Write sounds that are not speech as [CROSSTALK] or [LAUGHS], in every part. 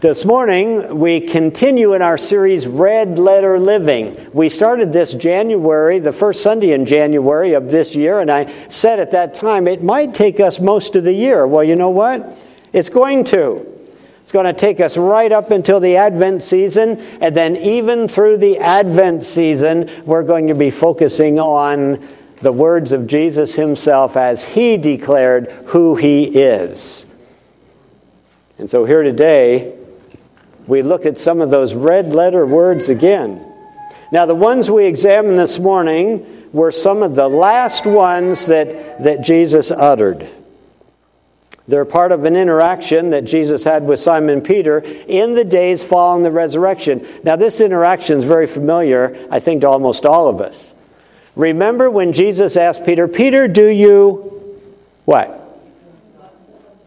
This morning, we continue in our series Red Letter Living. We started this January, the first Sunday in January of this year, and I said at that time it might take us most of the year. Well, you know what? It's going to. It's going to take us right up until the Advent season, and then even through the Advent season, we're going to be focusing on the words of Jesus himself as he declared who he is. And so here today, we look at some of those red letter words again. Now, the ones we examined this morning were some of the last ones that, that Jesus uttered. They're part of an interaction that Jesus had with Simon Peter in the days following the resurrection. Now, this interaction is very familiar, I think, to almost all of us. Remember when Jesus asked Peter, Peter, do you what?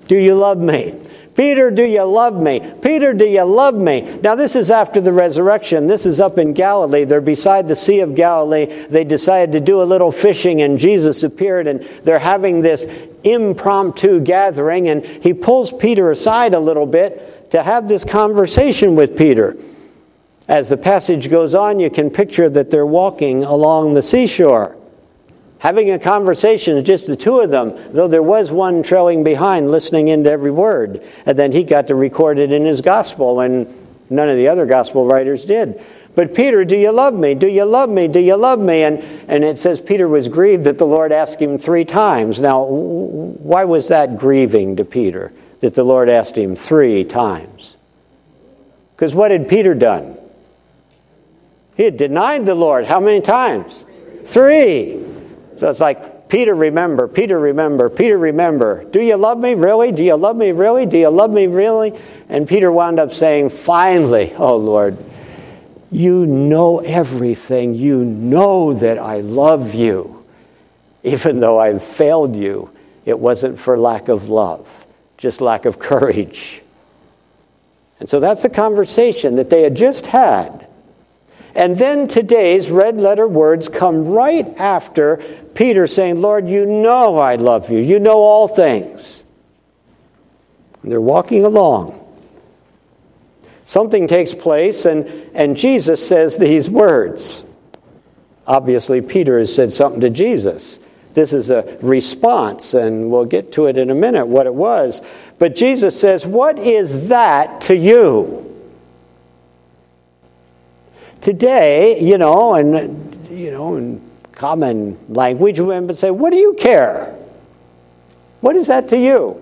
Do you love me? Peter, do you love me? Peter, do you love me? Now, this is after the resurrection. This is up in Galilee. They're beside the Sea of Galilee. They decided to do a little fishing, and Jesus appeared, and they're having this impromptu gathering, and he pulls Peter aside a little bit to have this conversation with Peter. As the passage goes on, you can picture that they're walking along the seashore having a conversation, just the two of them, though there was one trailing behind, listening into every word. And then he got to record it in his gospel, and none of the other gospel writers did. But Peter, do you love me? Do you love me? Do you love me? And, and it says Peter was grieved that the Lord asked him three times. Now, why was that grieving to Peter that the Lord asked him three times? Because what had Peter done? He had denied the Lord. How many times? Three. So it's like, Peter, remember, Peter, remember, Peter, remember. Do you love me really? Do you love me really? Do you love me really? And Peter wound up saying, Finally, oh Lord, you know everything. You know that I love you. Even though I've failed you, it wasn't for lack of love, just lack of courage. And so that's the conversation that they had just had. And then today's red letter words come right after Peter saying, Lord, you know I love you. You know all things. And they're walking along. Something takes place, and, and Jesus says these words. Obviously, Peter has said something to Jesus. This is a response, and we'll get to it in a minute what it was. But Jesus says, What is that to you? Today, you know, and, you know, in common language, we would say, What do you care? What is that to you?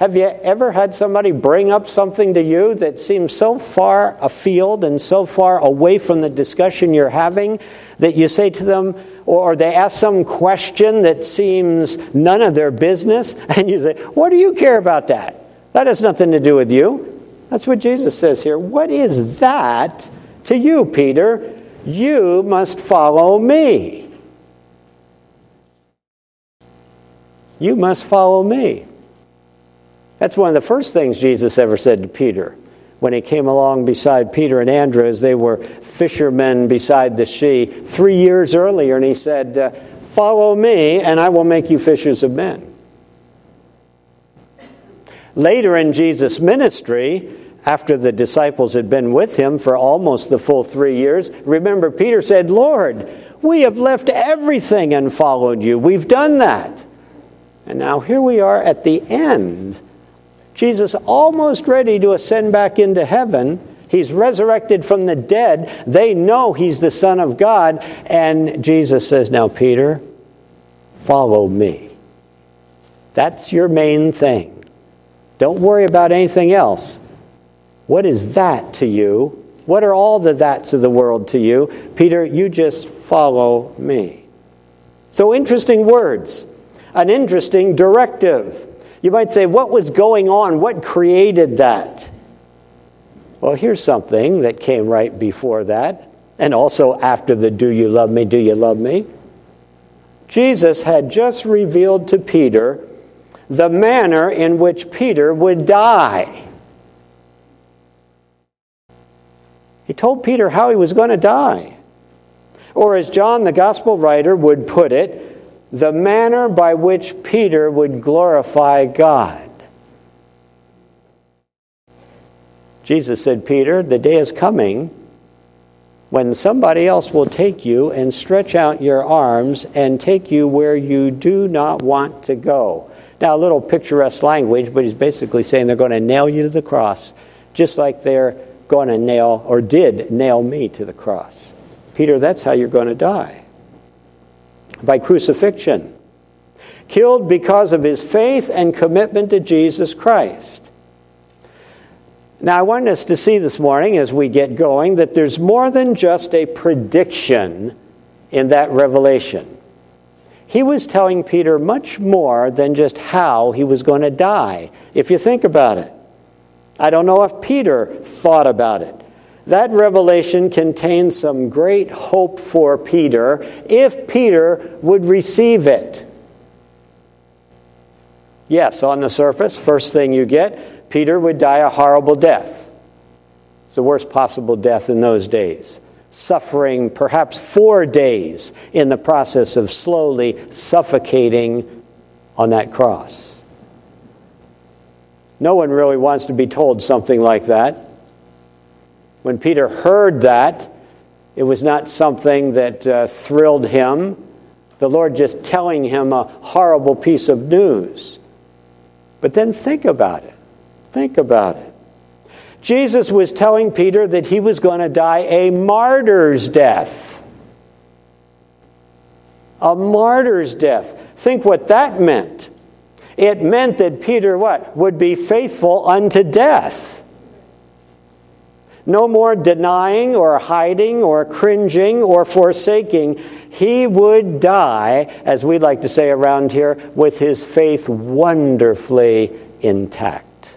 Have you ever had somebody bring up something to you that seems so far afield and so far away from the discussion you're having that you say to them, or they ask some question that seems none of their business, [LAUGHS] and you say, What do you care about that? That has nothing to do with you. That's what Jesus says here. What is that to you, Peter. You must follow me. You must follow me. That's one of the first things Jesus ever said to Peter when he came along beside Peter and Andrew as they were fishermen beside the sea three years earlier. And he said, uh, Follow me, and I will make you fishers of men. Later in Jesus' ministry, after the disciples had been with him for almost the full three years, remember, Peter said, Lord, we have left everything and followed you. We've done that. And now here we are at the end. Jesus almost ready to ascend back into heaven. He's resurrected from the dead. They know he's the Son of God. And Jesus says, Now, Peter, follow me. That's your main thing. Don't worry about anything else. What is that to you? What are all the that's of the world to you? Peter, you just follow me. So, interesting words, an interesting directive. You might say, what was going on? What created that? Well, here's something that came right before that, and also after the do you love me, do you love me? Jesus had just revealed to Peter the manner in which Peter would die. He told Peter how he was going to die. Or, as John, the gospel writer, would put it, the manner by which Peter would glorify God. Jesus said, Peter, the day is coming when somebody else will take you and stretch out your arms and take you where you do not want to go. Now, a little picturesque language, but he's basically saying they're going to nail you to the cross, just like they're going to nail or did nail me to the cross. Peter, that's how you're going to die by crucifixion, killed because of his faith and commitment to Jesus Christ. Now, I want us to see this morning as we get going that there's more than just a prediction in that revelation. He was telling Peter much more than just how he was going to die, if you think about it. I don't know if Peter thought about it. That revelation contains some great hope for Peter if Peter would receive it. Yes, on the surface, first thing you get, Peter would die a horrible death. It's the worst possible death in those days. Suffering perhaps four days in the process of slowly suffocating on that cross. No one really wants to be told something like that. When Peter heard that, it was not something that uh, thrilled him. The Lord just telling him a horrible piece of news. But then think about it. Think about it. Jesus was telling Peter that he was going to die a martyr's death. A martyr's death. Think what that meant. It meant that Peter what? Would be faithful unto death. No more denying or hiding or cringing or forsaking. He would die, as we like to say around here, with his faith wonderfully intact.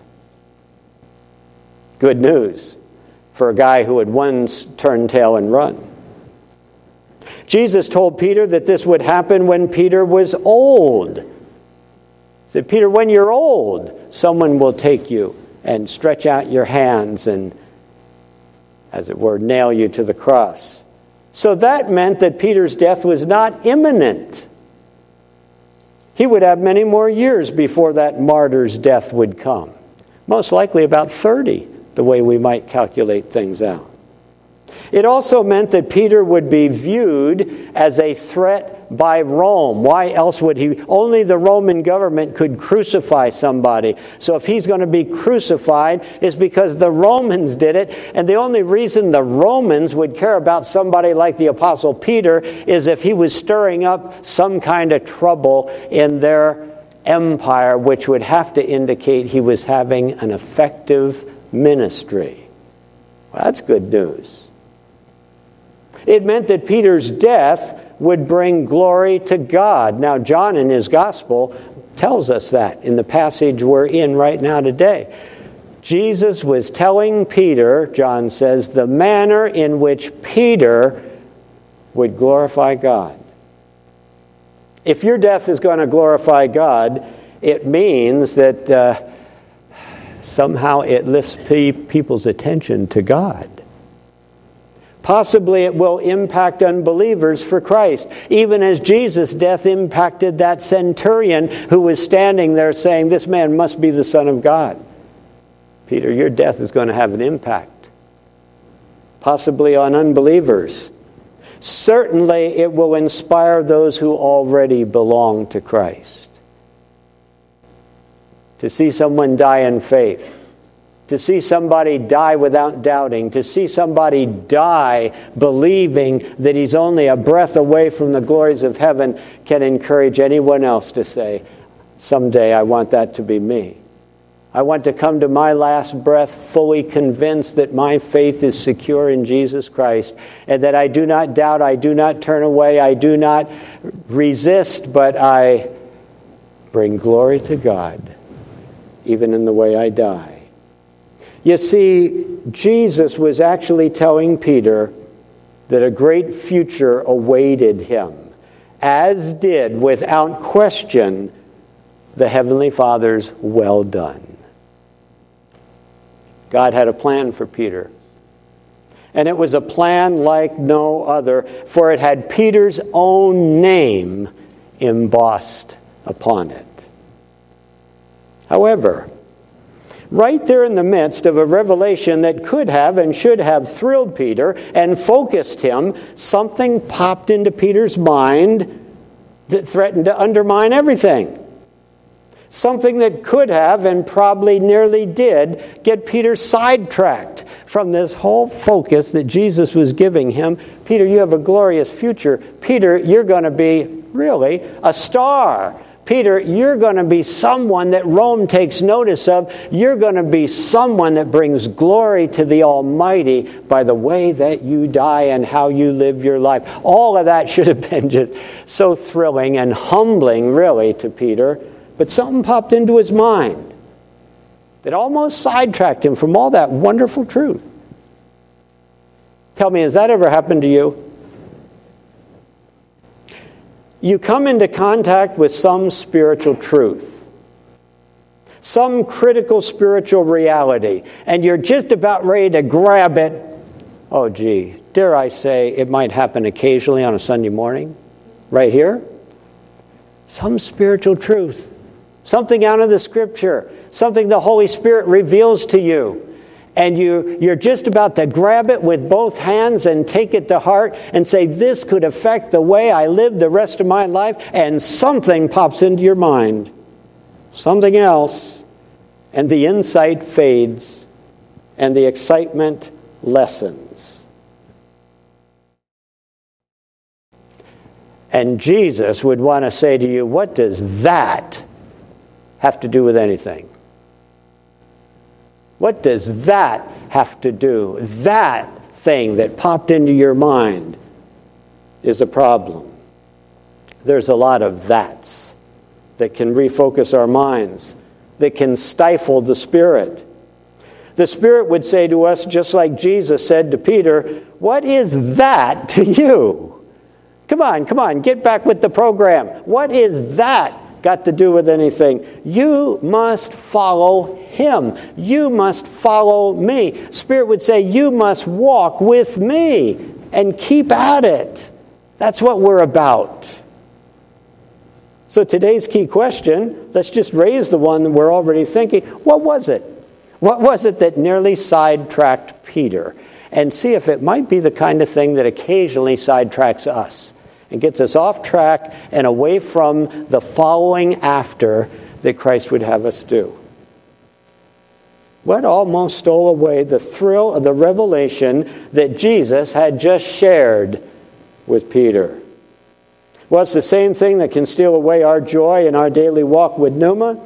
Good news for a guy who had once turned tail and run. Jesus told Peter that this would happen when Peter was old. Said, Peter, when you're old, someone will take you and stretch out your hands and, as it were, nail you to the cross. So that meant that Peter's death was not imminent. He would have many more years before that martyr's death would come, most likely about 30 the way we might calculate things out. It also meant that Peter would be viewed as a threat by Rome. Why else would he? Only the Roman government could crucify somebody. So if he's going to be crucified, it's because the Romans did it. And the only reason the Romans would care about somebody like the Apostle Peter is if he was stirring up some kind of trouble in their empire, which would have to indicate he was having an effective ministry. Well, that's good news. It meant that Peter's death would bring glory to God. Now, John in his gospel tells us that in the passage we're in right now today. Jesus was telling Peter, John says, the manner in which Peter would glorify God. If your death is going to glorify God, it means that uh, somehow it lifts people's attention to God. Possibly it will impact unbelievers for Christ, even as Jesus' death impacted that centurion who was standing there saying, This man must be the Son of God. Peter, your death is going to have an impact, possibly on unbelievers. Certainly, it will inspire those who already belong to Christ to see someone die in faith, to see somebody die without doubting, to see somebody die believing that he's only a breath away from the glories of heaven can encourage anyone else to say, Someday I want that to be me. I want to come to my last breath fully convinced that my faith is secure in Jesus Christ and that I do not doubt, I do not turn away, I do not resist, but I bring glory to God even in the way I die. You see, Jesus was actually telling Peter that a great future awaited him, as did, without question, the Heavenly Father's well done. God had a plan for Peter. And it was a plan like no other, for it had Peter's own name embossed upon it. However, right there in the midst of a revelation that could have and should have thrilled Peter and focused him, something popped into Peter's mind that threatened to undermine everything. Something that could have and probably nearly did get Peter sidetracked from this whole focus that Jesus was giving him. Peter, you have a glorious future. Peter, you're going to be really a star. Peter, you're going to be someone that Rome takes notice of. You're going to be someone that brings glory to the Almighty by the way that you die and how you live your life. All of that [LAUGHS] should have been just so thrilling and humbling, really, to Peter. But something popped into his mind that almost sidetracked him from all that wonderful truth. Tell me, has that ever happened to you? You come into contact with some spiritual truth, some critical spiritual reality, and you're just about ready to grab it. Oh, gee, dare I say it might happen occasionally on a Sunday morning, right here? Some spiritual truth, something out of the scripture, something the Holy Spirit reveals to you and you, you're just about to grab it with both hands and take it to heart and say, This could affect the way I live the rest of my life, and something pops into your mind, something else, and the insight fades and the excitement lessens. And Jesus would want to say to you, What does that have to do with anything? What does that have to do? That thing that popped into your mind is a problem. There's a lot of that's that can refocus our minds, that can stifle the Spirit. The Spirit would say to us, just like Jesus said to Peter, What is that to you? Come on, come on, get back with the program. What is that got to do with anything. You must follow him. You must follow me. Spirit would say, You must walk with me and keep at it. That's what we're about. So, today's key question let's just raise the one that we're already thinking. What was it? What was it that nearly sidetracked Peter? And see if it might be the kind of thing that occasionally sidetracks us and gets us off track and away from the following after that Christ would have us do. What almost stole away the thrill of the revelation that Jesus had just shared with Peter? Well, it's the same thing that can steal away our joy in our daily walk with Numa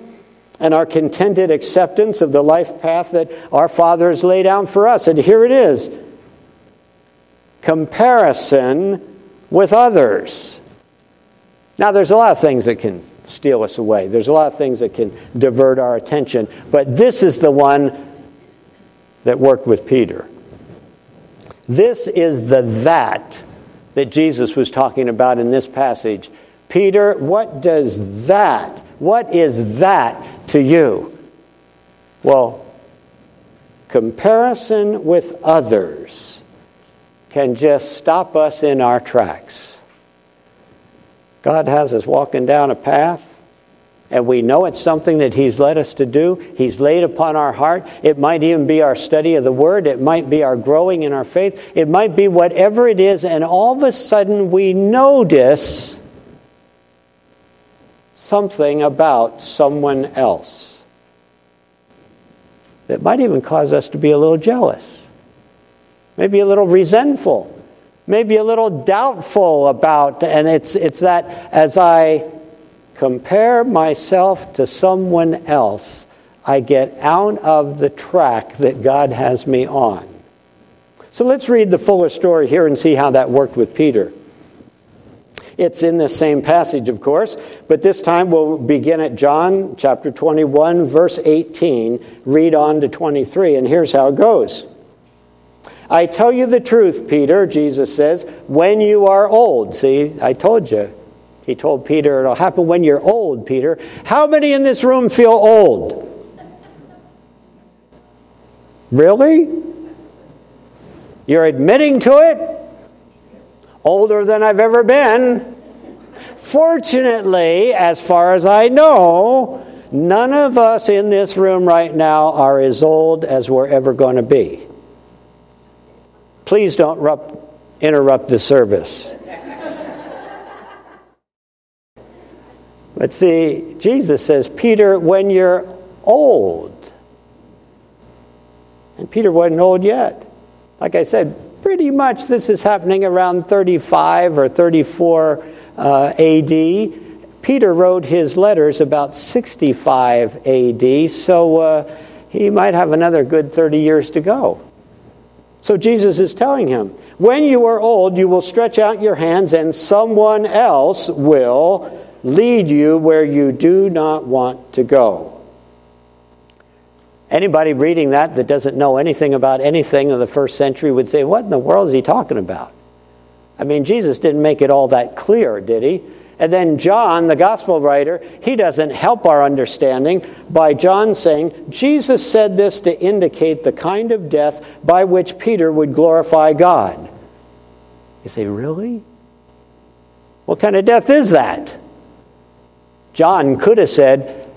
and our contented acceptance of the life path that our Father has laid down for us. And here it is comparison with others. Now, there's a lot of things that can steal us away, there's a lot of things that can divert our attention, but this is the one that worked with Peter. This is the that that Jesus was talking about in this passage. Peter, what does that, what is that to you? Well, comparison with others can just stop us in our tracks. God has us walking down a path, and we know it's something that He's led us to do. He's laid upon our heart. It might even be our study of the Word, it might be our growing in our faith, it might be whatever it is, and all of a sudden we notice something about someone else that might even cause us to be a little jealous maybe a little resentful, maybe a little doubtful about. And it's, it's that as I compare myself to someone else, I get out of the track that God has me on. So let's read the fuller story here and see how that worked with Peter. It's in the same passage, of course, but this time we'll begin at John chapter 21, verse 18, read on to 23, and here's how it goes. I tell you the truth, Peter, Jesus says, when you are old. See, I told you. He told Peter it'll happen when you're old, Peter. How many in this room feel old? Really? You're admitting to it? Older than I've ever been. Fortunately, as far as I know, none of us in this room right now are as old as we're ever going to be. Please don't interrupt the service. but see, Jesus says, Peter, when you're old, and Peter wasn't old yet. Like I said, pretty much this is happening around 35 or 34 uh, AD. Peter wrote his letters about 65 AD, so uh, he might have another good 30 years to go. So Jesus is telling him, when you are old, you will stretch out your hands, and someone else will lead you where you do not want to go. Anybody reading that that doesn't know anything about anything of the first century would say, What in the world is he talking about? I mean, Jesus didn't make it all that clear, did he? And then John, the gospel writer, he doesn't help our understanding by John saying, Jesus said this to indicate the kind of death by which Peter would glorify God. You say, Really? What kind of death is that? John could have said,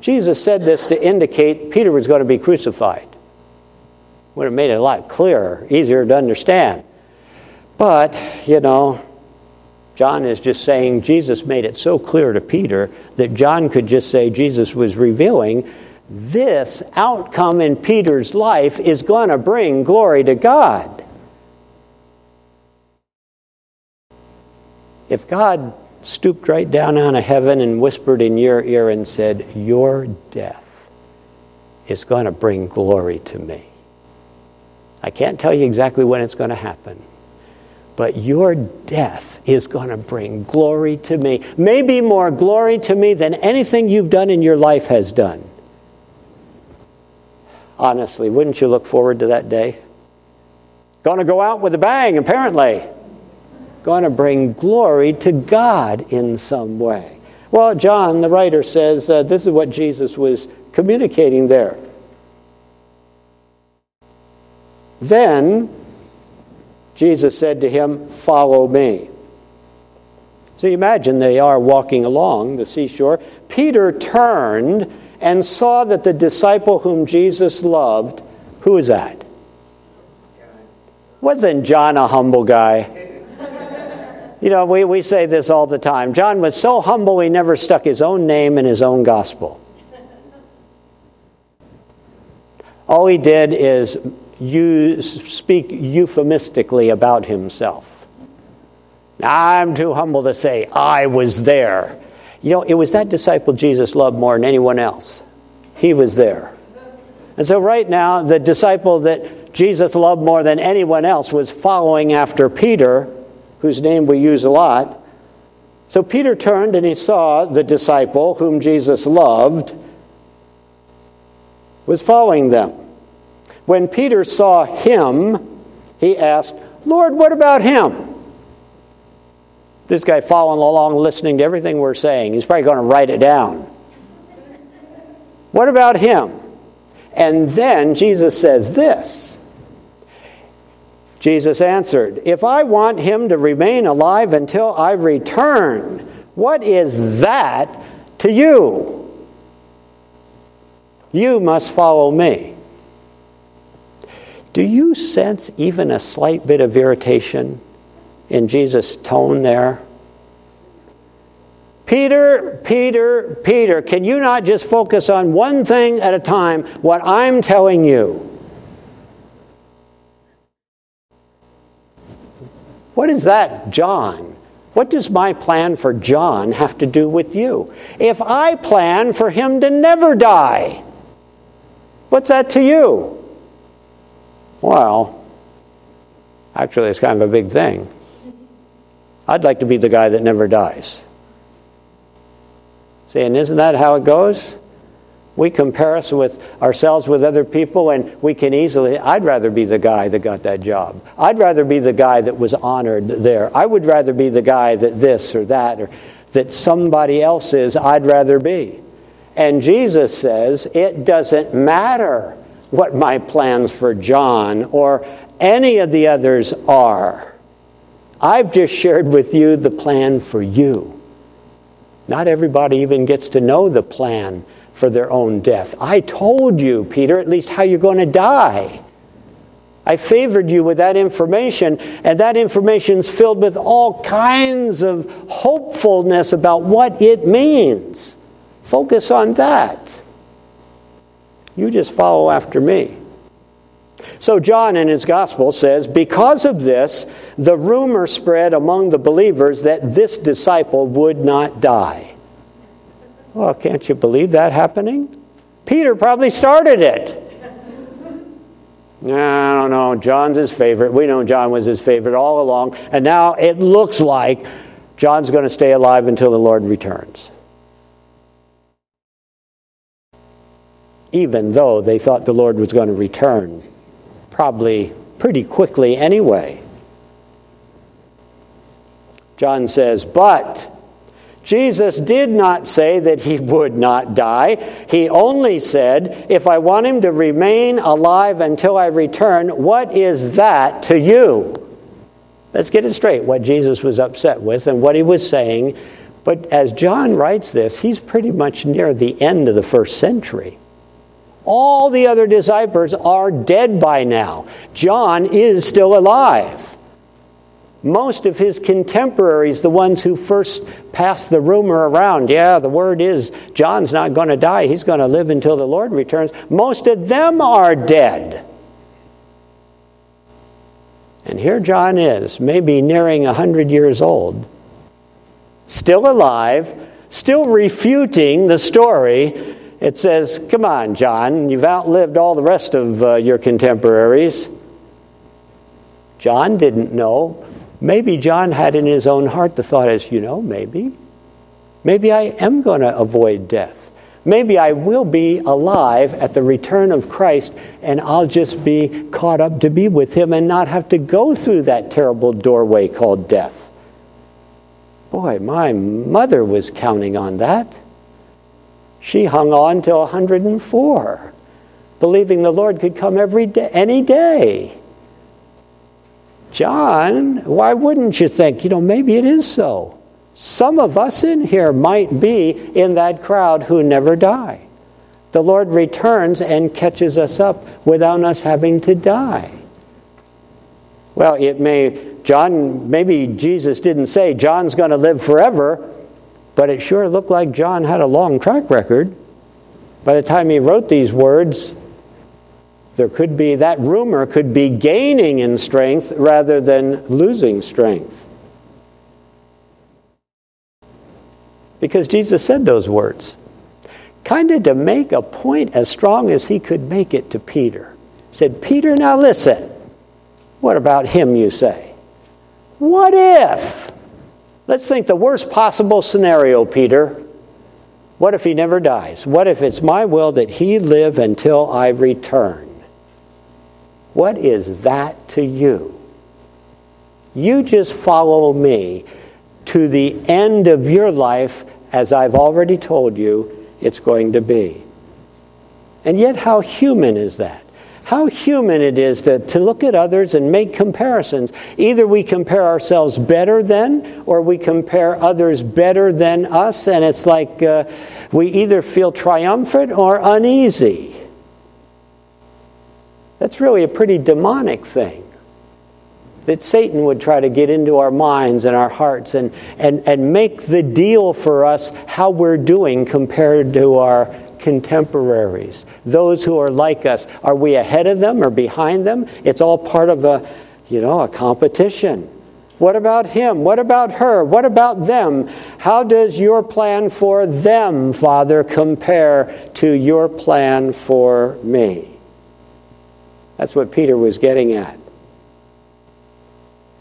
Jesus said this to indicate Peter was going to be crucified. Would have made it a lot clearer, easier to understand. But, you know, John is just saying Jesus made it so clear to Peter that John could just say Jesus was revealing this outcome in Peter's life is going to bring glory to God. If God stooped right down out of heaven and whispered in your ear and said, Your death is going to bring glory to me. I can't tell you exactly when it's going to happen, but your death is going to bring glory to me. Maybe more glory to me than anything you've done in your life has done. Honestly, wouldn't you look forward to that day? Going to go out with a bang, apparently going to bring glory to God in some way. Well, John, the writer, says uh, this is what Jesus was communicating there. Then Jesus said to him, Follow me. So you imagine they are walking along the seashore. Peter turned and saw that the disciple whom Jesus loved, who is that? Wasn't John a humble guy? You know, we, we say this all the time. John was so humble, he never stuck his own name in his own gospel. All he did is use, speak euphemistically about himself. I'm too humble to say, I was there. You know, it was that disciple Jesus loved more than anyone else. He was there. And so, right now, the disciple that Jesus loved more than anyone else was following after Peter whose name we use a lot. So Peter turned and he saw the disciple whom Jesus loved was following them. When Peter saw him, he asked, Lord, what about him? This guy following along, listening to everything we're saying. He's probably going to write it down. What about him? And then Jesus says this Jesus answered, If I want him to remain alive until I return, what is that to you? You must follow me. Do you sense even a slight bit of irritation in Jesus' tone there? Peter, Peter, Peter, can you not just focus on one thing at a time, what I'm telling you? What is that, John? What does my plan for John have to do with you? If I plan for him to never die, what's that to you? Well, actually, it's kind of a big thing. I'd like to be the guy that never dies. Saying, isn't that how it goes? We compare us with ourselves with other people, and we can easily. I'd rather be the guy that got that job. I'd rather be the guy that was honored there. I would rather be the guy that this or that or that somebody else is. I'd rather be. And Jesus says, it doesn't matter what my plans for John or any of the others are. I've just shared with you the plan for you. Not everybody even gets to know the plan for their own death. I told you, Peter, at least how you're going to die. I favored you with that information, and that information is filled with all kinds of hopefulness about what it means. Focus on that. You just follow after me. So, John in his gospel says, Because of this, the rumor spread among the believers that this disciple would not die. Well, can't you believe that happening? Peter probably started it. I don't know. John's his favorite. We know John was his favorite all along. And now it looks like John's going to stay alive until the Lord returns. Even though they thought the Lord was going to return, probably pretty quickly anyway. John says, But Jesus did not say that he would not die. He only said, If I want him to remain alive until I return, what is that to you? Let's get it straight what Jesus was upset with and what he was saying. But as John writes this, he's pretty much near the end of the first century. All the other disciples are dead by now. John is still alive most of his contemporaries, the ones who first passed the rumor around, yeah, the word is John's not going to die, he's going to live until the Lord returns, most of them are dead. And here John is, maybe nearing 100 years old, still alive, still refuting the story. It says, Come on, John, you've outlived all the rest of uh, your contemporaries. John didn't know Maybe John had in his own heart the thought as, you know, maybe. Maybe I am going to avoid death. Maybe I will be alive at the return of Christ and I'll just be caught up to be with him and not have to go through that terrible doorway called death. Boy, my mother was counting on that. She hung on till 104, believing the Lord could come every day, any day. John, why wouldn't you think, you know, maybe it is so? Some of us in here might be in that crowd who never die. The Lord returns and catches us up without us having to die. Well, it may, John, maybe Jesus didn't say John's going to live forever, but it sure looked like John had a long track record. By the time he wrote these words, there could be, that rumor could be gaining in strength rather than losing strength. Because Jesus said those words, kind of to make a point as strong as he could make it to Peter. He said, Peter, now listen. What about him, you say? What if? Let's think the worst possible scenario, Peter. What if he never dies? What if it's my will that he live until I return? What is that to you? You just follow me to the end of your life, as I've already told you it's going to be. And yet, how human is that? How human it is to, to look at others and make comparisons. Either we compare ourselves better than, or we compare others better than us, and it's like uh, we either feel triumphant or uneasy. That's really a pretty demonic thing. That Satan would try to get into our minds and our hearts and, and, and make the deal for us how we're doing compared to our contemporaries, those who are like us. Are we ahead of them or behind them? It's all part of a, you know, a competition. What about him? What about her? What about them? How does your plan for them, Father, compare to your plan for me? That's what Peter was getting at.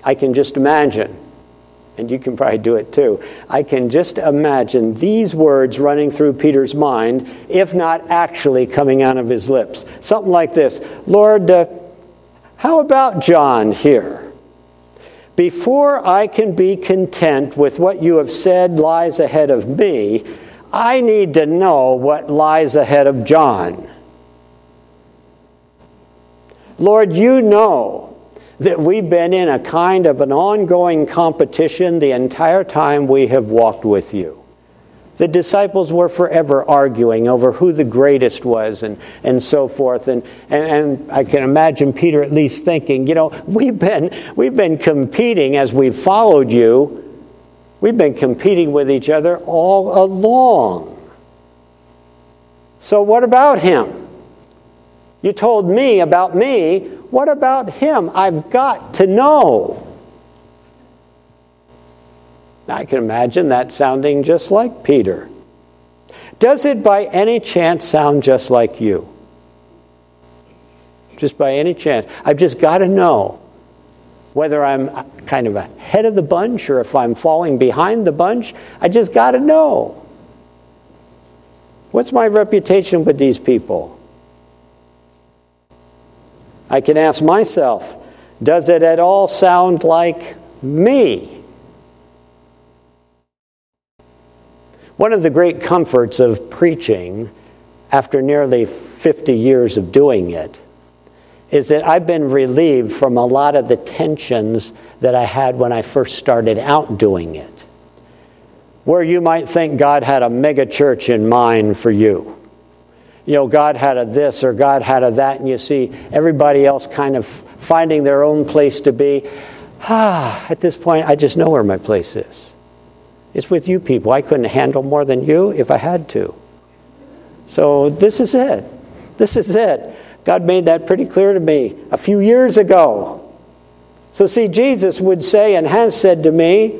I can just imagine and you can probably do it too. I can just imagine these words running through Peter's mind, if not actually coming out of his lips. Something like this Lord, uh, how about John here? Before I can be content with what you have said lies ahead of me, I need to know what lies ahead of John. Lord, you know that we've been in a kind of an ongoing competition the entire time we have walked with you. The disciples were forever arguing over who the greatest was and, and so forth. And, and, and I can imagine Peter at least thinking, you know, we've been, we've been competing as we've followed you. We've been competing with each other all along. So, what about him? You told me about me. What about him? I've got to know. I can imagine that sounding just like Peter. Does it by any chance sound just like you? Just by any chance. I've just got to know whether I'm kind of ahead of the bunch or if I'm falling behind the bunch. I just got to know. What's my reputation with these people? I can ask myself, does it at all sound like me? One of the great comforts of preaching after nearly 50 years of doing it is that I've been relieved from a lot of the tensions that I had when I first started out doing it. Where you might think God had a mega church in mind for you you know, God had a this or God had a that, and you see everybody else kind of finding their own place to be. Ah, at this point, I just know where my place is. It's with you people. I couldn't handle more than you if I had to. So this is it. This is it. God made that pretty clear to me a few years ago. So, see, Jesus would say and has said to me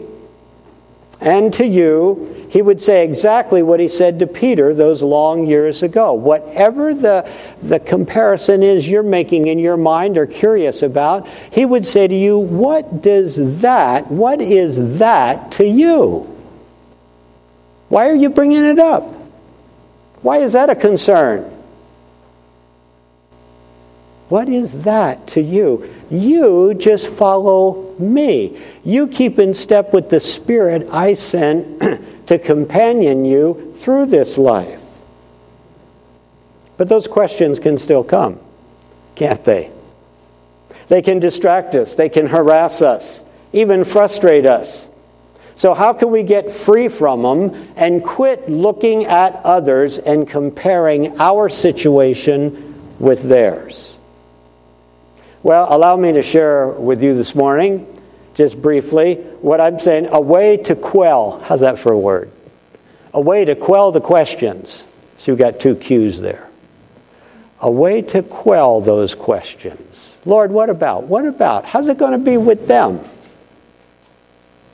and to you, he would say exactly what he said to Peter those long years ago. Whatever the, the comparison is you're making in your mind or curious about, he would say to you, What does that, what is that to you? Why are you bringing it up? Why is that a concern? What is that to you? You just follow me. You keep in step with the Spirit I sent [CLEARS THROAT] to companion you through this life. But those questions can still come, can't they? They can distract us, they can harass us, even frustrate us. So, how can we get free from them and quit looking at others and comparing our situation with theirs? Well, allow me to share with you this morning just briefly, what I'm saying, a way to quell. How's that for a word? A way to quell the questions. So you've got two cues there. A way to quell those questions. Lord, what about? What about? How's it going to be with them?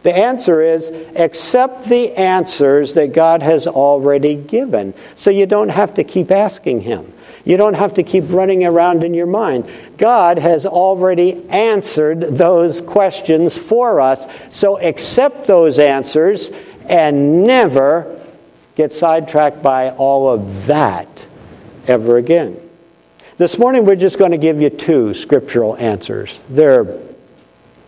The answer is accept the answers that God has already given. So you don't have to keep asking Him. You don't have to keep running around in your mind. God has already answered those questions for us. So accept those answers and never get sidetracked by all of that ever again. This morning, we're just going to give you two scriptural answers. They're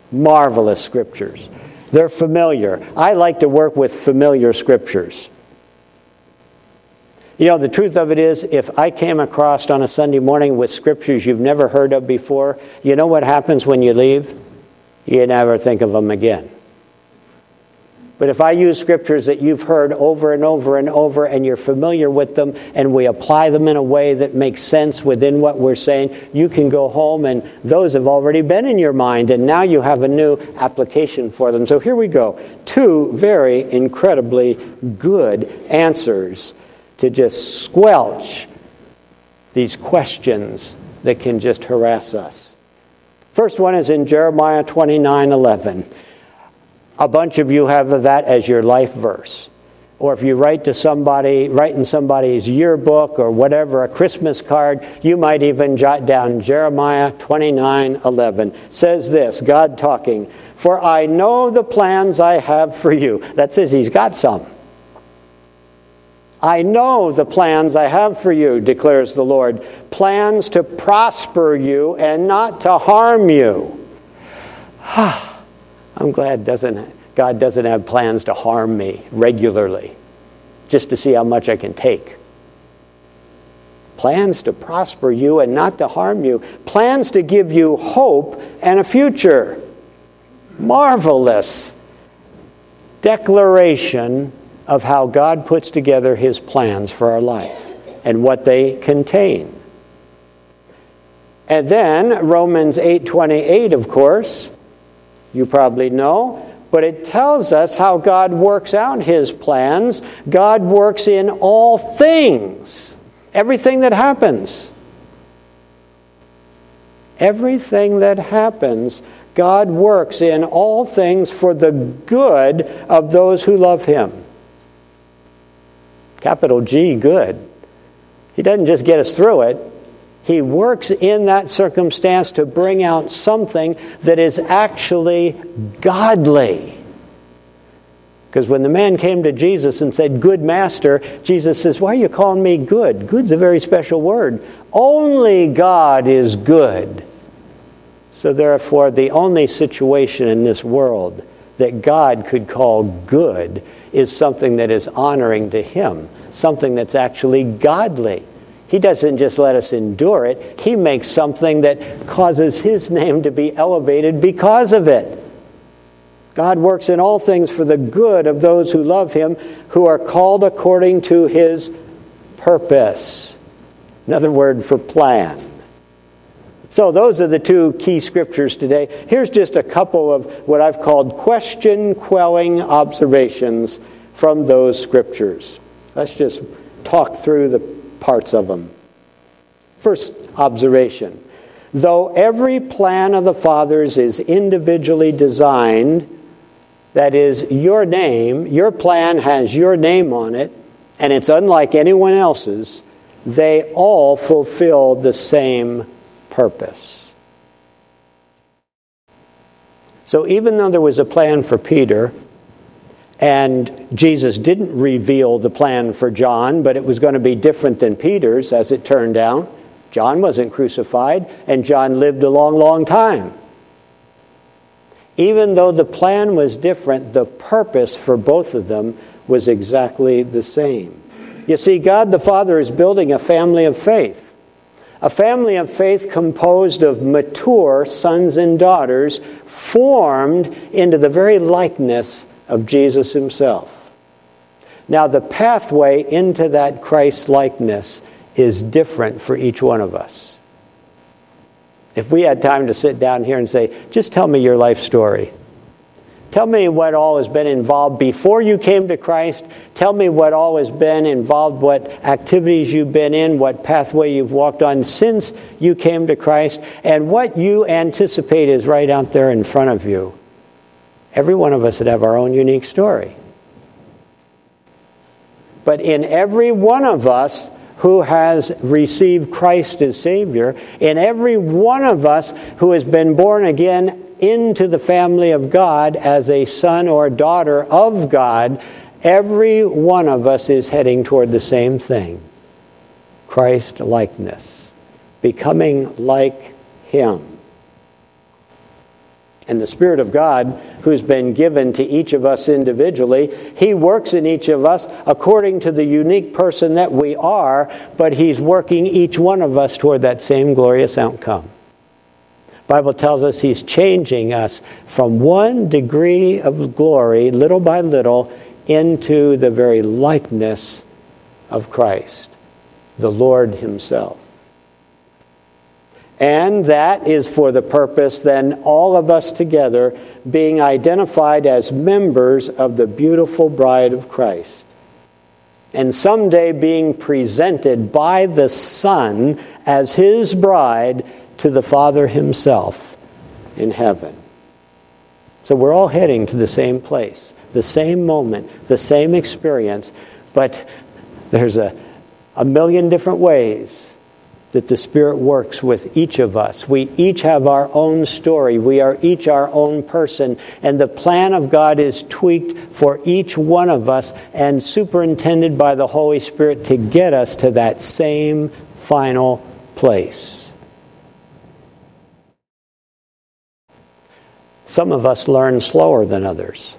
marvelous scriptures. They're familiar. I like to work with familiar scriptures. You know, the truth of it is, if I came across on a Sunday morning with scriptures you've never heard of before, you know what happens when you leave? You never think of them again. But if I use scriptures that you've heard over and over and over and you're familiar with them and we apply them in a way that makes sense within what we're saying, you can go home and those have already been in your mind and now you have a new application for them. So here we go. Two very incredibly good answers to just squelch these questions that can just harass us. First one is in Jeremiah 29 11. A bunch of you have that as your life verse. or if you write to somebody, write in somebody's yearbook or whatever, a Christmas card, you might even jot down Jeremiah 29 11. Says this God talking, For I know the plans I have for you. That says he's got some. I know the plans I have for you, declares the Lord plans to prosper you and not to harm you. Ah, I'm glad doesn't God doesn't have plans to harm me regularly, just to see how much I can take. Plans to prosper you and not to harm you. Plans to give you hope and a future. Marvelous declaration of how God puts together his plans for our life and what they contain. And then Romans 8:28 of course, you probably know, but it tells us how God works out his plans. God works in all things, everything that happens. Everything that happens, God works in all things for the good of those who love him. Capital G, good. He doesn't just get us through it, he works in that circumstance to bring out something that is actually godly. Because when the man came to Jesus and said, Good master, Jesus says, Why are you calling me good? Good's a very special word. Only God is good. So, therefore, the only situation in this world that God could call good is something that is honoring to Him, something that's actually godly. He doesn't just let us endure it, He makes something that causes His name to be elevated because of it. God works in all things for the good of those who love Him, who are called according to His purpose. Another word for plan. So, those are the two key scriptures today. Here's just a couple of what I've called question quelling observations from those scriptures. Let's just talk through the parts of them. First observation though every plan of the Father's is individually designed, that is, your name, your plan has your name on it, and it's unlike anyone else's, they all fulfill the same purpose. So even though there was a plan for Peter, and Jesus didn't reveal the plan for John, but it was going to be different than Peter's, as it turned out. John wasn't crucified, and John lived a long, long time. Even though the plan was different, the purpose for both of them was exactly the same. You see, God the Father is building a family of faith. A family of faith composed of mature sons and daughters formed into the very likeness of Jesus himself. Now, the pathway into that Christ likeness is different for each one of us. If we had time to sit down here and say, just tell me your life story. Tell me what all has been involved before you came to Christ. Tell me what all has been involved, what activities you've been in, what pathway you've walked on since you came to Christ, and what you anticipate is right out there in front of you. Every one of us would have our own unique story. But in every one of us who has received Christ as Savior, in every one of us who has been born again into the family of God as a son or daughter of God, every one of us is heading toward the same thing Christ likeness, becoming like Him. And the Spirit of God, who's been given to each of us individually, He works in each of us according to the unique person that we are, but He's working each one of us toward that same glorious outcome. Bible tells us he's changing us from one degree of glory, little by little, into the very likeness of Christ, the Lord himself. And that is for the purpose, then, all of us together being identified as members of the beautiful bride of Christ. And someday being presented by the Son as his bride to the Father Himself in heaven. So we're all heading to the same place. the same moment, the same experience, but there's a, a million different ways that the Spirit works with each of us. We each have our own story. We are each our own person. And the plan of God is tweaked for each one of us and superintended by the Holy Spirit to get us to that same final place. Some of us learn slower than others.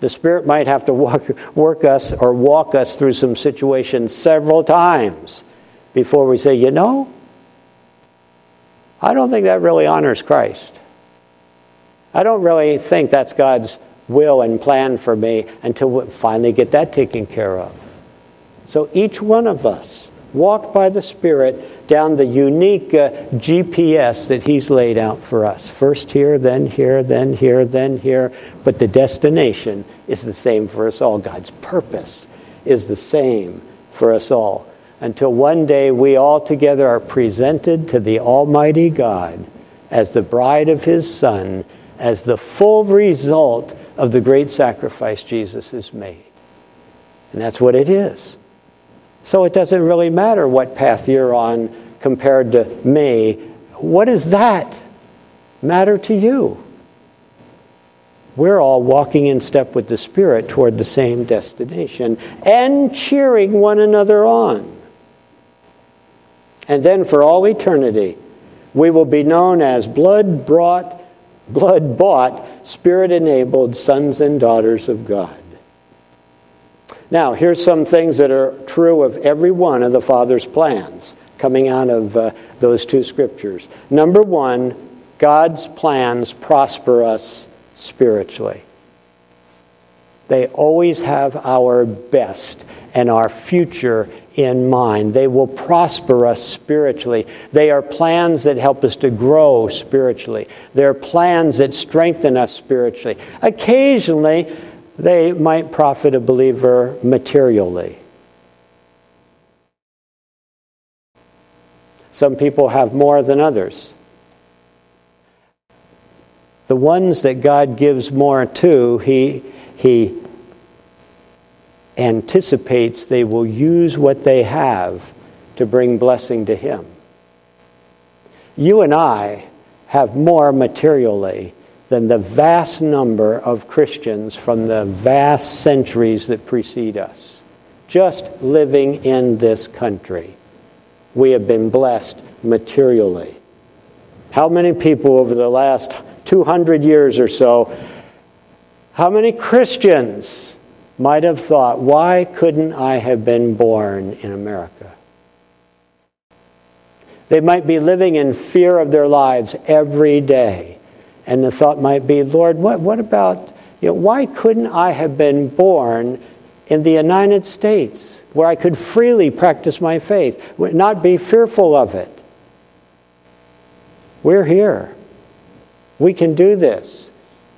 The Spirit might have to walk, work us or walk us through some situations several times before we say, you know, I don't think that really honors Christ. I don't really think that's God's will and plan for me until we finally get that taken care of. So each one of us walk by the Spirit down the unique uh, GPS that He's laid out for us. First here, then here, then here, then here. But the destination is the same for us all. God's purpose is the same for us all until one day we all together are presented to the Almighty God as the bride of His Son, as the full result of the great sacrifice Jesus has made. And that's what it is. So it doesn't really matter what path you're on compared to me. What does that matter to you? We're all walking in step with the Spirit toward the same destination and cheering one another on. And then for all eternity, we will be known as blood brought, blood bought, spirit enabled sons and daughters of God. Now, here's some things that are true of every one of the Father's plans coming out of uh, those two scriptures. Number one, God's plans prosper us spiritually. They always have our best and our future in mind. They will prosper us spiritually. They are plans that help us to grow spiritually. They're plans that strengthen us spiritually. Occasionally, they might profit a believer materially. Some people have more than others. The ones that God gives more to, He, he anticipates they will use what they have to bring blessing to Him. You and I have more materially than the vast number of Christians from the vast centuries that precede us. Just living in this country, we have been blessed materially. How many people over the last 200 years or so, how many Christians might have thought, why couldn't I have been born in America? They might be living in fear of their lives every day. And the thought might be, Lord, what, what about, you know, why couldn't I have been born in the United States where I could freely practice my faith, not be fearful of it? We're here. We can do this.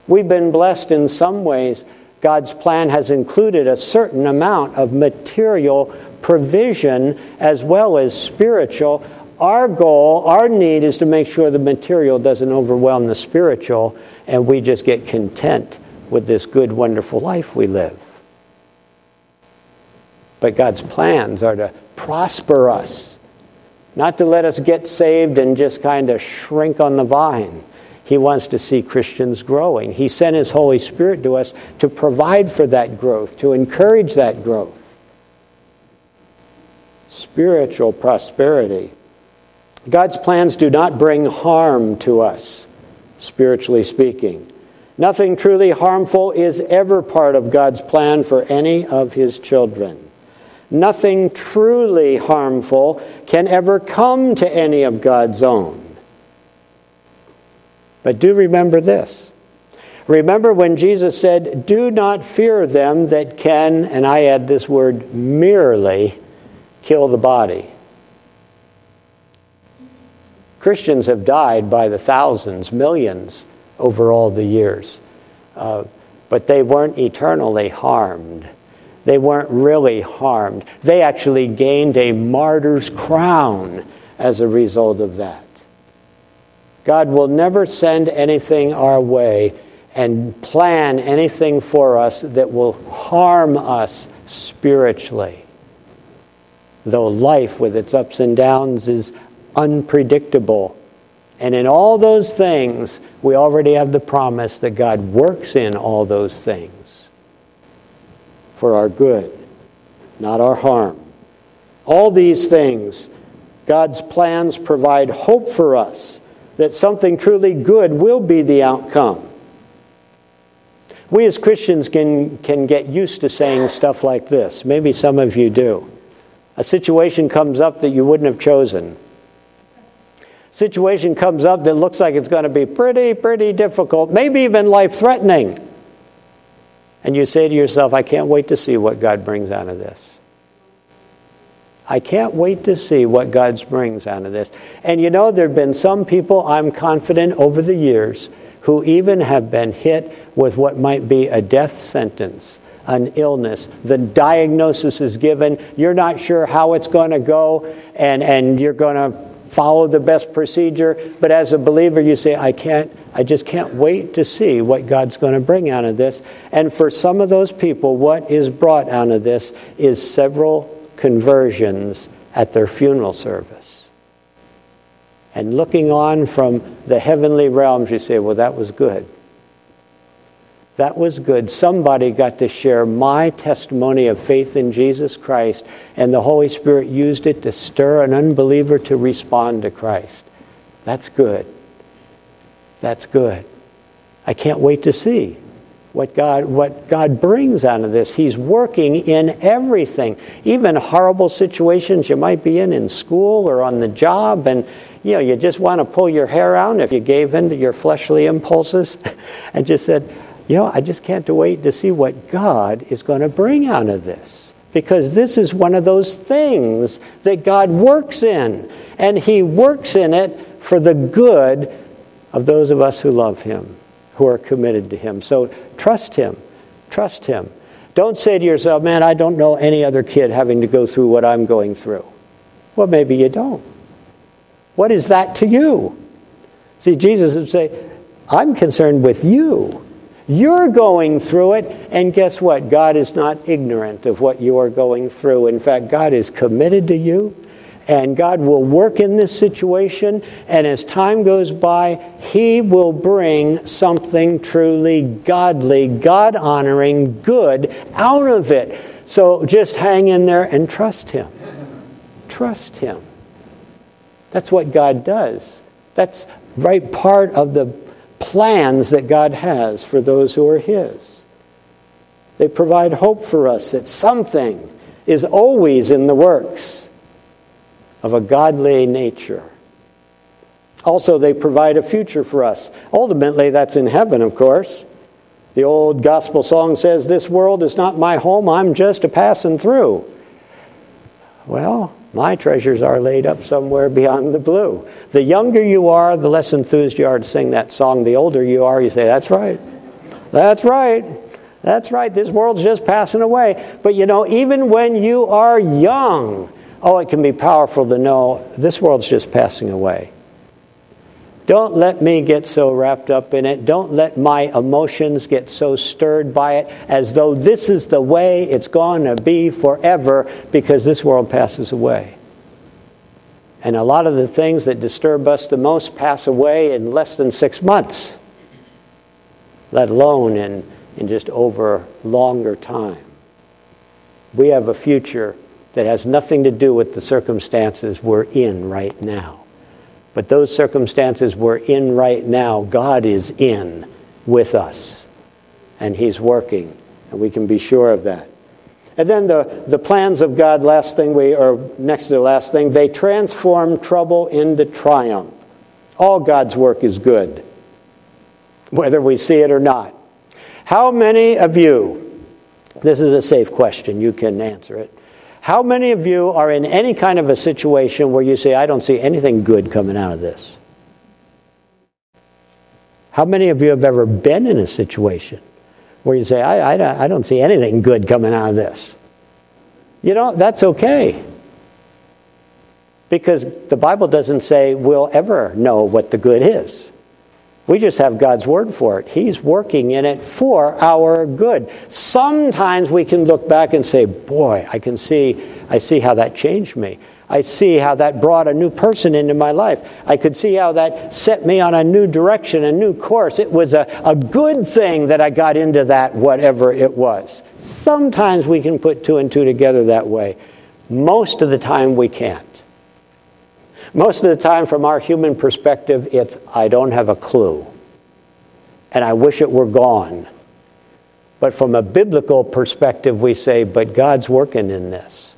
We've been blessed in some ways God's plan has included a certain amount of material provision as well as spiritual. Our goal, our need is to make sure the material doesn't overwhelm the spiritual and we just get content with this good, wonderful life we live. But God's plans are to prosper us, not to let us get saved and just kind of shrink on the vine he wants to see Christians growing. He sent His Holy Spirit to us to provide for that growth, to encourage that growth. Spiritual prosperity. God's plans do not bring harm to us, spiritually speaking. Nothing truly harmful is ever part of God's plan for any of His children. Nothing truly harmful can ever come to any of God's own. But do remember this. Remember when Jesus said, Do not fear them that can, and I add this word, merely kill the body. Christians have died by the thousands, millions over all the years. Uh, but they weren't eternally harmed. They weren't really harmed. They actually gained a martyr's crown as a result of that. God will never send anything our way and plan anything for us that will harm us spiritually. Though life, with its ups and downs, is unpredictable. And in all those things, we already have the promise that God works in all those things for our good, not our harm. All these things, God's plans provide hope for us that something truly good will be the outcome. We as Christians can, can get used to saying stuff like this. Maybe some of you do. A situation comes up that you wouldn't have chosen. Situation comes up that looks like it's going to be pretty, pretty difficult, maybe even life threatening. And you say to yourself, I can't wait to see what God brings out of this. I can't wait to see what God brings out of this. And you know, there have been some people, I'm confident, over the years who even have been hit with what might be a death sentence, an illness. The diagnosis is given, you're not sure how it's going to go, and, and you're going to follow the best procedure. But as a believer, you say, I can't, I just can't wait to see what God's going to bring out of this. And for some of those people, what is brought out of this is several conversions at their funeral service. And looking on from the heavenly realms, you say, well, that was good. That was good. Somebody got to share my testimony of faith in Jesus Christ, and the Holy Spirit used it to stir an unbeliever to respond to Christ. That's good. That's good. I can't wait to see what God, what God brings out of this. He's working in everything, even horrible situations you might be in in school or on the job, and you know you just want to pull your hair out if you gave in to your fleshly impulses, [LAUGHS] and just said, you know, I just can't wait to see what God is going to bring out of this. Because this is one of those things that God works in, and He works in it for the good of those of us who love Him who are committed to Him. So trust Him. Trust Him. Don't say to yourself, man, I don't know any other kid having to go through what I'm going through. Well, maybe you don't. What is that to you? See, Jesus would say, I'm concerned with you. You're going through it, and guess what? God is not ignorant of what you are going through. In fact, God is committed to you and God will work in this situation, and as time goes by, He will bring something truly godly, God honoring, good out of it. So just hang in there and trust Him. Trust Him. That's what God does. That's right part of the plans that God has for those who are His. They provide hope for us that something is always in the works of a godly nature. Also, they provide a future for us. Ultimately, that's in heaven, of course. The old gospel song says, This world is not my home, I'm just a passing through. Well, my treasures are laid up somewhere beyond the blue. The younger you are, the less enthused you are to sing that song. The older you are, you say, That's right. That's right. That's right. This world's just passing away. But you know, even when you are young, Oh, it can be powerful to know this world's just passing away. Don't let me get so wrapped up in it. Don't let my emotions get so stirred by it as though this is the way it's going to be forever because this world passes away. And a lot of the things that disturb us the most pass away in less than six months, let alone in, in just over longer time. We have a future that has nothing to do with the circumstances we're in right now. But those circumstances we're in right now, God is in with us. And He's working. And we can be sure of that. And then the, the plans of God, last thing we, or next to the last thing, they transform trouble into triumph. All God's work is good, whether we see it or not. How many of you, this is a safe question, you can answer it. How many of you are in any kind of a situation where you say, I don't see anything good coming out of this? How many of you have ever been in a situation where you say, I, I, I don't see anything good coming out of this? You know, that's okay. Because the Bible doesn't say we'll ever know what the good is. We just have God's word for it. He's working in it for our good. Sometimes we can look back and say, "Boy, I can see I see how that changed me. I see how that brought a new person into my life. I could see how that set me on a new direction, a new course. It was a, a good thing that I got into that, whatever it was. Sometimes we can put two and two together that way. Most of the time, we can't. Most of the time, from our human perspective, it's, I don't have a clue. And I wish it were gone. But from a biblical perspective, we say, but God's working in this.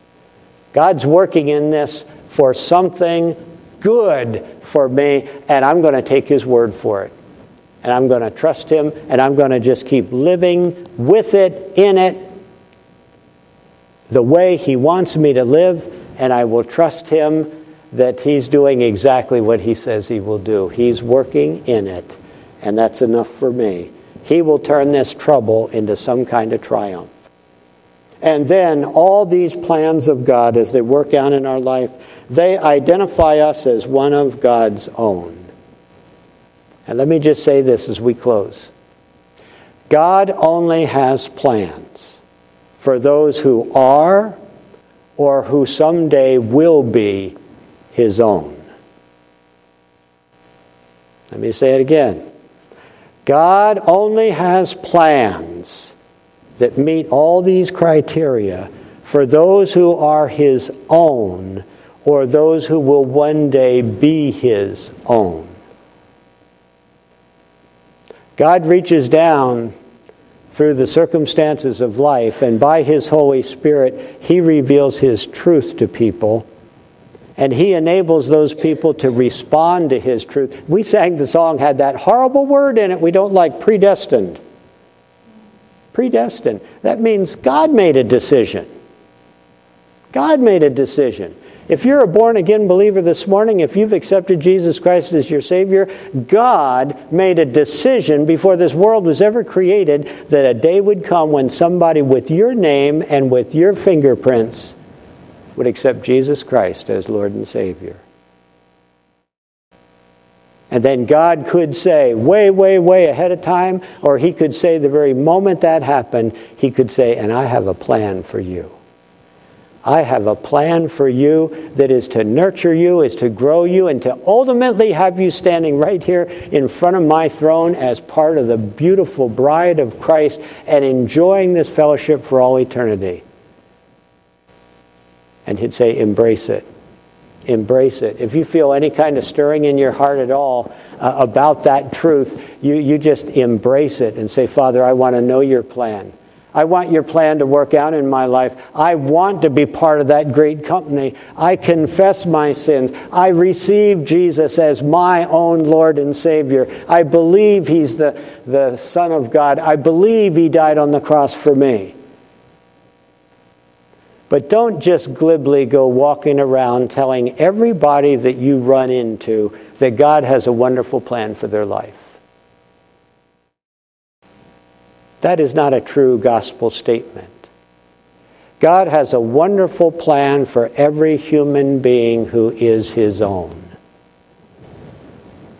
God's working in this for something good for me, and I'm going to take His word for it. And I'm going to trust Him, and I'm going to just keep living with it, in it, the way He wants me to live, and I will trust Him that He's doing exactly what He says He will do. He's working in it, and that's enough for me. He will turn this trouble into some kind of triumph. And then all these plans of God, as they work out in our life, they identify us as one of God's own. And let me just say this as we close God only has plans for those who are or who someday will be his own. Let me say it again. God only has plans that meet all these criteria for those who are his own or those who will one day be his own. God reaches down through the circumstances of life, and by his Holy Spirit, he reveals his truth to people and he enables those people to respond to his truth. We sang the song, had that horrible word in it we don't like predestined. Predestined. That means God made a decision. God made a decision. If you're a born again believer this morning, if you've accepted Jesus Christ as your Savior, God made a decision before this world was ever created that a day would come when somebody with your name and with your fingerprints would accept Jesus Christ as Lord and Savior. And then God could say, way, way, way ahead of time, or He could say the very moment that happened, He could say, and I have a plan for you. I have a plan for you that is to nurture you, is to grow you, and to ultimately have you standing right here in front of my throne as part of the beautiful bride of Christ and enjoying this fellowship for all eternity. And he'd say, Embrace it. Embrace it. If you feel any kind of stirring in your heart at all uh, about that truth, you, you just embrace it and say, Father, I want to know your plan. I want your plan to work out in my life. I want to be part of that great company. I confess my sins. I receive Jesus as my own Lord and Savior. I believe He's the, the Son of God. I believe He died on the cross for me. But don't just glibly go walking around telling everybody that you run into that God has a wonderful plan for their life. That is not a true gospel statement. God has a wonderful plan for every human being who is his own.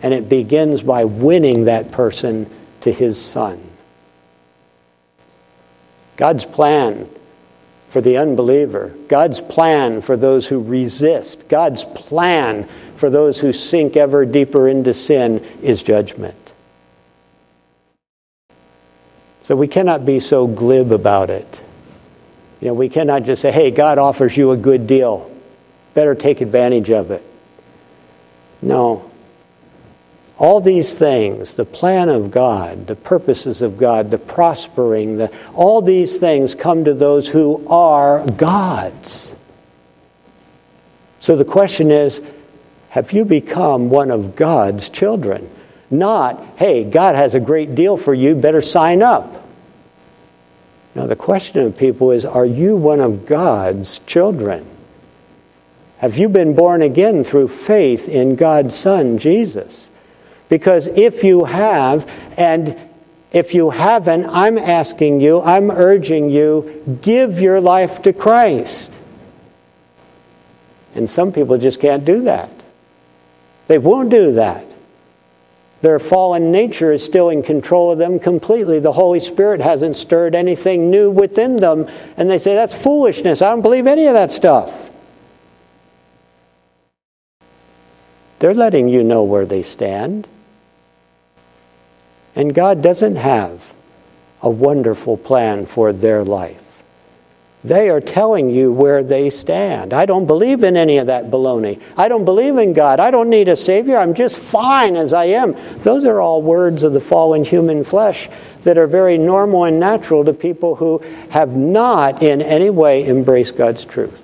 And it begins by winning that person to his son. God's plan for the unbeliever, God's plan for those who resist, God's plan for those who sink ever deeper into sin is judgment. So we cannot be so glib about it. You know, we cannot just say, hey, God offers you a good deal. Better take advantage of it. No. All these things, the plan of God, the purposes of God, the prospering, the, all these things come to those who are God's. So the question is have you become one of God's children? Not, hey, God has a great deal for you, better sign up. Now, the question of people is are you one of God's children? Have you been born again through faith in God's Son, Jesus? Because if you have, and if you haven't, I'm asking you, I'm urging you, give your life to Christ. And some people just can't do that. They won't do that. Their fallen nature is still in control of them completely. The Holy Spirit hasn't stirred anything new within them. And they say, That's foolishness. I don't believe any of that stuff. They're letting you know where they stand. And God doesn't have a wonderful plan for their life. They are telling you where they stand. I don't believe in any of that baloney. I don't believe in God. I don't need a Savior. I'm just fine as I am. Those are all words of the fallen human flesh that are very normal and natural to people who have not in any way embraced God's truth.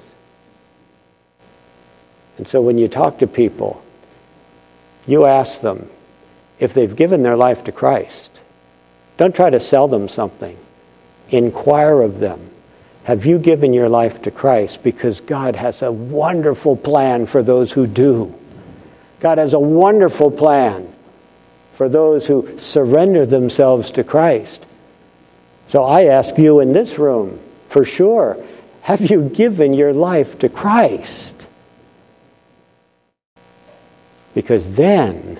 And so when you talk to people, you ask them if they've given their life to Christ. Don't try to sell them something, inquire of them have you given your life to Christ? Because God has a wonderful plan for those who do. God has a wonderful plan for those who surrender themselves to Christ. So I ask you in this room, for sure, have you given your life to Christ? Because then,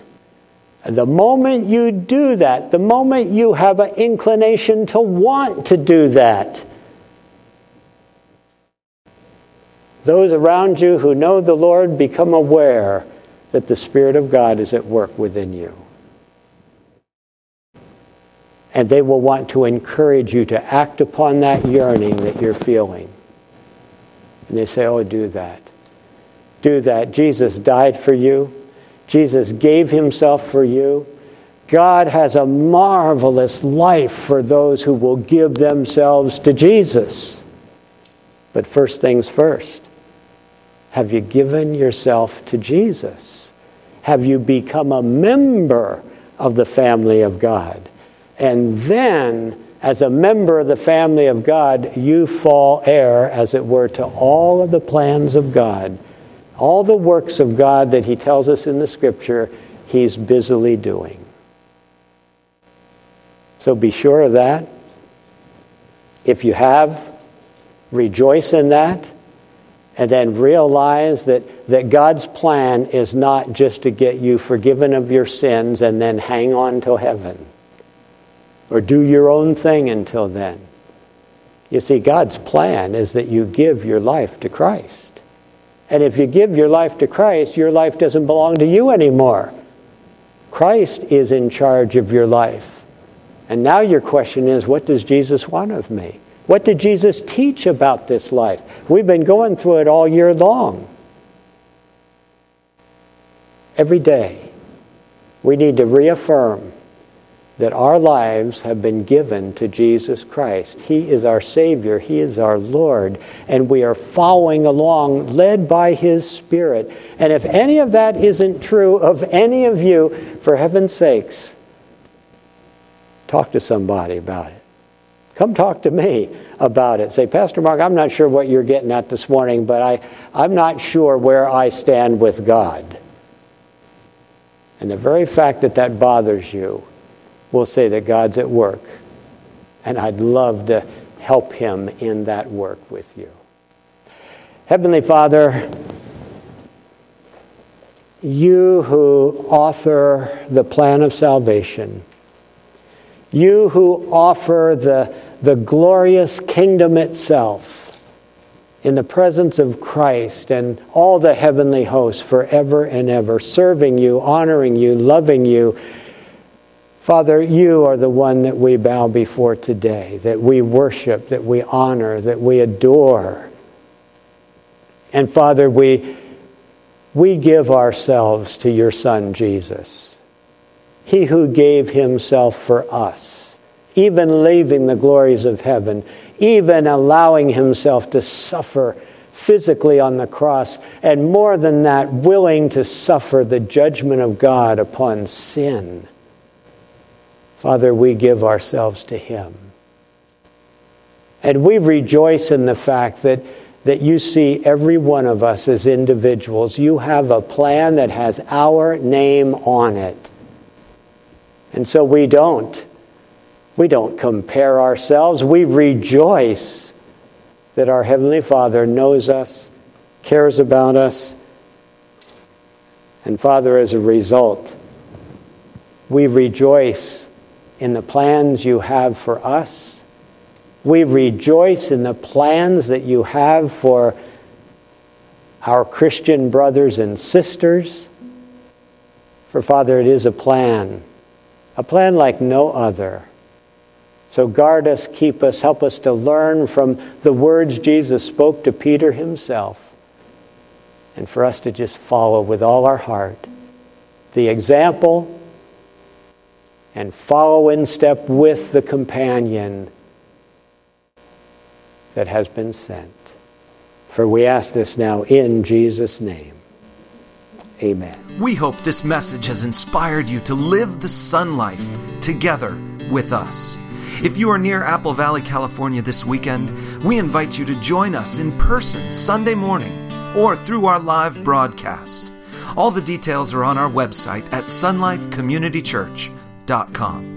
the moment you do that, the moment you have an inclination to want to do that, those around you who know the Lord become aware that the Spirit of God is at work within you. And they will want to encourage you to act upon that yearning that you're feeling. And they say, Oh, do that. Do that. Jesus died for you, Jesus gave himself for you. God has a marvelous life for those who will give themselves to Jesus. But first things first. Have you given yourself to Jesus? Have you become a member of the family of God? And then, as a member of the family of God, you fall heir, as it were, to all of the plans of God. All the works of God that He tells us in the Scripture, He's busily doing. So be sure of that. If you have, rejoice in that and then realize that, that God's plan is not just to get you forgiven of your sins and then hang on till heaven or do your own thing until then. You see, God's plan is that you give your life to Christ. And if you give your life to Christ, your life doesn't belong to you anymore. Christ is in charge of your life. And now your question is what does Jesus want of me? What did Jesus teach about this life? We've been going through it all year long. Every day, we need to reaffirm that our lives have been given to Jesus Christ. He is our Savior, He is our Lord, and we are following along, led by His Spirit. And if any of that isn't true of any of you, for heaven's sakes, talk to somebody about it. Come talk to me about it. Say, Pastor Mark, I'm not sure what you're getting at this morning, but I, I'm not sure where I stand with God. And the very fact that that bothers you will say that God's at work. And I'd love to help him in that work with you. Heavenly Father, you who author the plan of salvation, you who offer the the glorious kingdom itself in the presence of Christ and all the heavenly hosts forever and ever, serving you, honoring you, loving you. Father, you are the one that we bow before today, that we worship, that we honor, that we adore. And Father, we, we give ourselves to your Son, Jesus, he who gave himself for us even leaving the glories of heaven, even allowing himself to suffer physically on the cross, and more than that, willing to suffer the judgment of God upon sin. Father, we give ourselves to him. And we rejoice in the fact that, that you see every one of us as individuals. You have a plan that has our name on it. And so we don't we don't compare ourselves. We rejoice that our Heavenly Father knows us, cares about us. And Father, as a result, We rejoice in the plans you have for us. We rejoice in the plans that you have for our Christian brothers and sisters. For Father, it is a plan, a plan like no other. So guard us, keep us, help us to learn from the words Jesus spoke to Peter himself, and for us to just follow with all our heart the example and follow in step with the companion that has been sent. For we ask this now in Jesus' name. Amen. We hope this message has inspired you to live the Son Life together with us. If you are near Apple Valley, California this weekend, we invite you to join us in person Sunday morning or through our live broadcast. All the details are on our website at sonlifecommunitychurch.com.